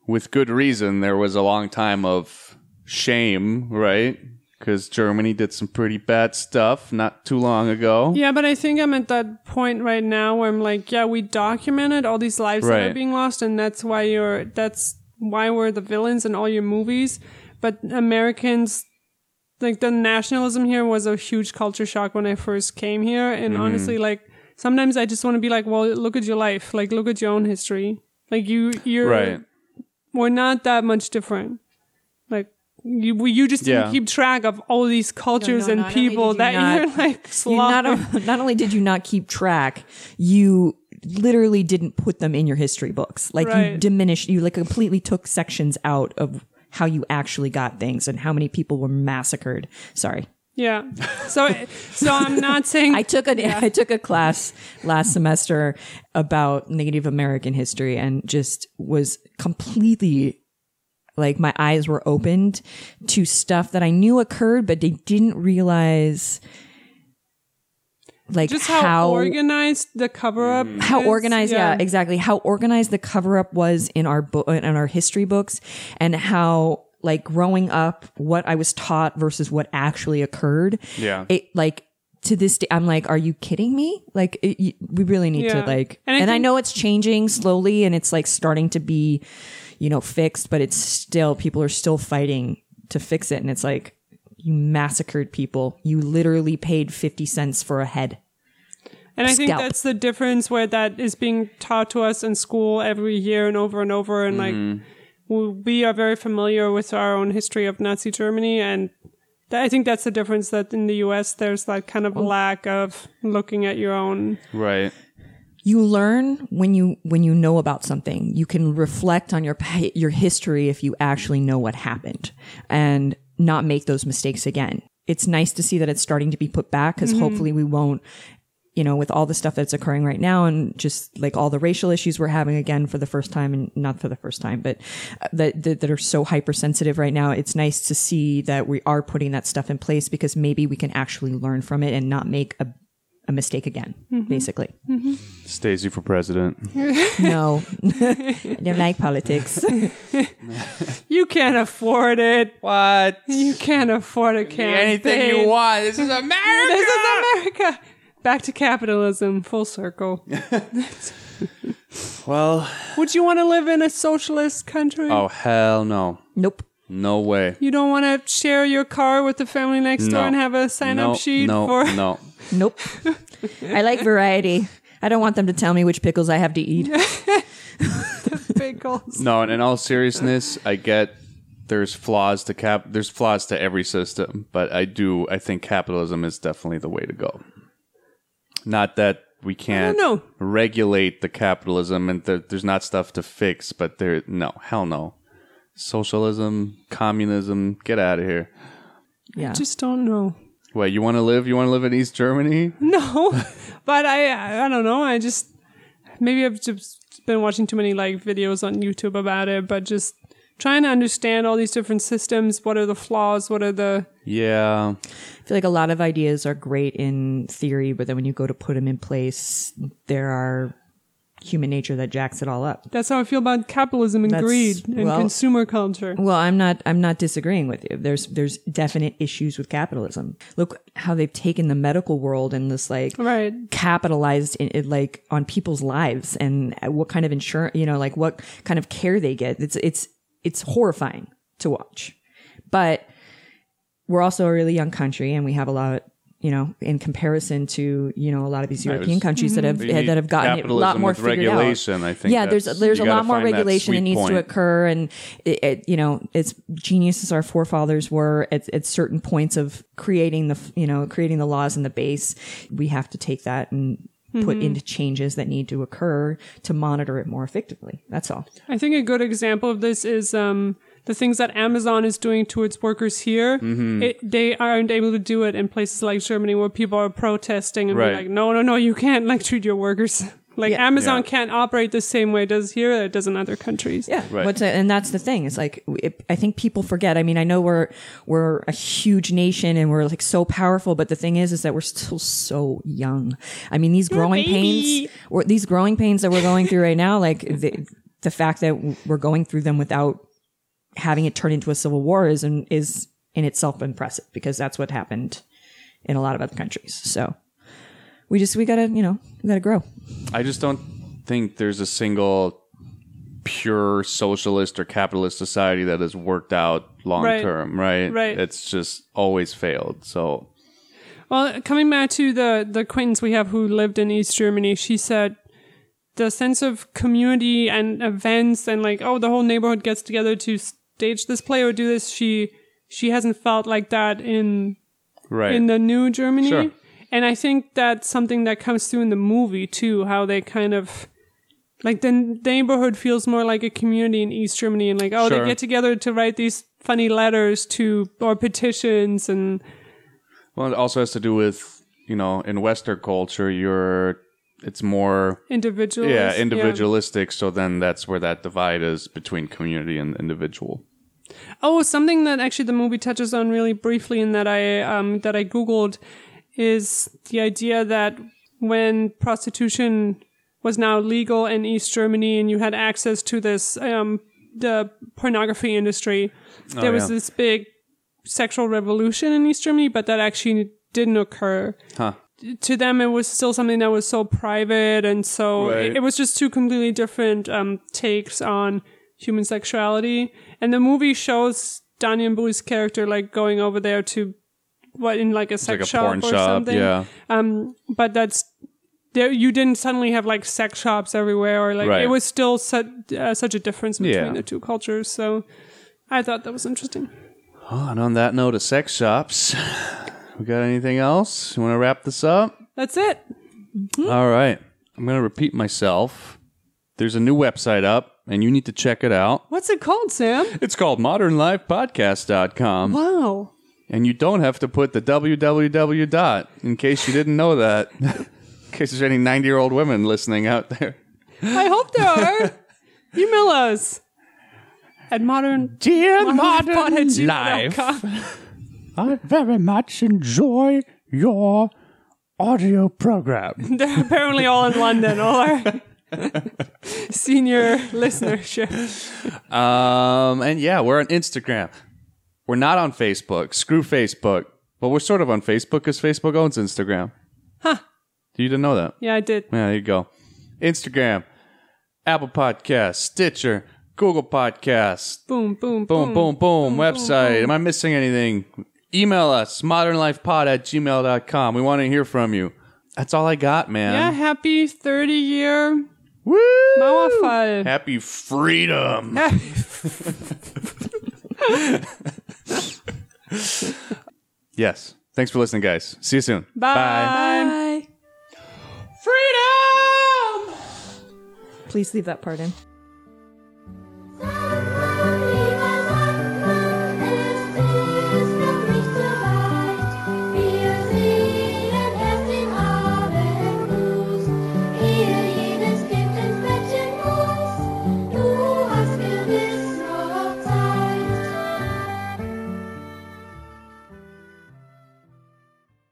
with good reason there was a long time of shame right because Germany did some pretty bad stuff not too long ago. Yeah, but I think I'm at that point right now where I'm like, yeah, we documented all these lives that are being lost, and that's why you're that's why we're the villains in all your movies. But Americans, like the nationalism here was a huge culture shock when I first came here, and Mm-hmm. honestly, like sometimes I just want to be like, well, look at your life, like look at your own history, like you, you're Right. we're not that much different. Like you, you just didn't Yeah. keep track of all these cultures no, and people did you that not- you're like You not, slaughtering. not only did you not keep track, you literally didn't put them in your history books. Like you diminished, you like completely took sections out of how you actually got things and how many people were massacred. Sorry. Yeah. So so I'm not saying I took a I took a class last semester about Native American history and just was completely like my eyes were opened to stuff that I knew occurred, but they didn't realize like just how, organized the cover up. Mm. how organized yeah. exactly how organized the cover up was in our book in our history books and how like growing up what i was taught versus what actually occurred Yeah. it like to this day i'm like are you kidding me like it, you- we really need Yeah. to like And and, I I, know it's changing slowly and it's like starting to be you know fixed but it's still people are still fighting to fix it and it's like you massacred people you literally paid 50 cents for a head And I think that's the difference where that is being taught to us in school every year and over and over. And like, mm-hmm. we, we are very familiar with our own history of Nazi Germany. And th- I think that's the difference that in the US, there's that kind of lack of looking at your own. Right. you learn when you when you know about something you can reflect on your your history if you actually know what happened and not make those mistakes again. It's nice to see that it's starting to be put back because hopefully we won't you know with all the stuff that's occurring right now and just like all the racial issues we're having again for the first time and not for the first time but uh, that that, that are so hypersensitive right now it's nice to see that we are putting that stuff in place because maybe we can actually learn from it and not make a a mistake again, mm-hmm. basically. Mm-hmm. Stacey for president. No, I don't like politics. You can't afford it. What? You can't afford a campaign. Anything you want. This is America. This is America. Back to capitalism, full circle. Well, Would you want to live in a socialist country? oh hell no. Nope. No way. You don't want to share your car with the family next door and have a sign no, up sheet no, for no. Nope. I like variety. I don't want them to tell me which pickles I have to eat. pickles. No, and in all seriousness, I get there's flaws to cap there's flaws to every system, but I do I think capitalism is definitely the way to go. Not that we can't know. regulate the capitalism and there, there's not stuff to fix, but there no, hell no. Socialism, communism, get out of here. Yeah. Just don't know. What, you want to live? You want to live in East Germany? No, but I I don't know. I just maybe I've just been watching too many like videos on YouTube about it, but just trying to understand all these different systems. What are the flaws? What are the Yeah. I feel like a lot of ideas are great in theory, but then when you go to put them in place, there are human nature that jacks it all up. That's how I feel about capitalism and That's- greed and well- consumer culture. Well, I'm not. I'm not disagreeing with you. There's there's definite issues with capitalism. Look how they've taken the medical world and this like Right. capitalized in it like on people's lives and what kind of insurance you know like what kind of care they get it's it's it's horrifying to watch but we're also a really young country and we have a lot you know in comparison to you know a lot of these european was- countries that have that have gotten it a lot more with figured regulation, out I think yeah there's there's a lot more find that regulation that sweet needs to occur and it, it you know it's genius as our forefathers were at, at certain points of creating the you know creating the laws and the base. We have to take that and put into changes that need to occur to monitor it more effectively. That's all. I think a good example of this is um, the things that Amazon is doing to its workers here. Mm-hmm. It, they aren't able to do it in places like Germany where people are protesting and Right. be like, no, no, no, you can't like treat your workers. Like Yeah. Amazon Yeah. can't operate the same way it does here that it does in other countries. Yeah, Right. What's and that's the thing. It's like it, I think people forget. I mean, I know we're we're a huge nation and we're like so powerful, but the thing is, is that we're still so young. I mean, these growing baby. pains, or these growing pains that we're going through right now, like the the fact that we're going through them without having it turn into a civil war is is in itself impressive because that's what happened in a lot of other countries. So we just we gotta you know we gotta grow. I just don't think there's a single pure socialist or capitalist society that has worked out long Right. term, right? Right. It's just always failed. So Well, coming back to the the acquaintance we have who lived in East Germany, she said the sense of community and events and like oh the whole neighborhood gets together to stage this play or do this. She she hasn't felt like that in right. in the new Germany. Sure. And I think that's something that comes through in the movie too, how they kind of like the neighborhood feels more like a community in East Germany and like, oh, Sure. they get together to write these funny letters to or petitions and well, it also has to do with you know in Western culture, you're it's more individual. yeah individualistic. So then that's where that divide is between community and individual. Oh, something that actually the movie touches on really briefly and that I um that I googled is the idea that when prostitution was now legal in East Germany and you had access to this um the pornography industry, there was Oh, yeah. this big sexual revolution in East Germany, but that actually didn't occur. Huh. To them, it was still something that was so private, and so Right. it, it was just two completely different um, takes on human sexuality. And the movie shows Daniel Brühl's character like going over there to what in like a sex like a shop porn or shop, something. yeah. Um, but that's there. You didn't suddenly have like sex shops everywhere, or like Right. it was still such uh, such a difference between Yeah. the two cultures. So I thought that was interesting. Oh, and on that note of sex shops, we got anything else? You want to wrap this up? That's it. Mm-hmm. All right. I'm going to repeat myself. There's a new website up, and you need to check it out. What's it called, Sam? It's called modernlifepodcast.com. Wow. And you don't have to put the www dot in case you didn't know that. in case there's any 90 year old women listening out there. I hope there are. Email us at modern Dear modernpod@gmail.com. I very much enjoy your audio program. They're apparently all in London, all our senior listenership. Um, and yeah, we're on Instagram. We're not on Facebook. Screw Facebook. But we're sort of on Facebook because Facebook owns Instagram. Huh. You didn't know that? Yeah, I did. Yeah, there you go. Instagram, Apple Podcasts, Stitcher, Google Podcasts, Boom, boom, boom, boom, boom, website. Am I missing anything? Email us, modernlifepod at gmail.com. We want to hear from you. That's all I got, man. Yeah, happy 30 year Woo! Mauerfall. Happy freedom. Yes. Thanks for listening, guys. See you soon. Bye. Bye. Freedom! Please leave that part in.